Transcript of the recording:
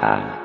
Bye.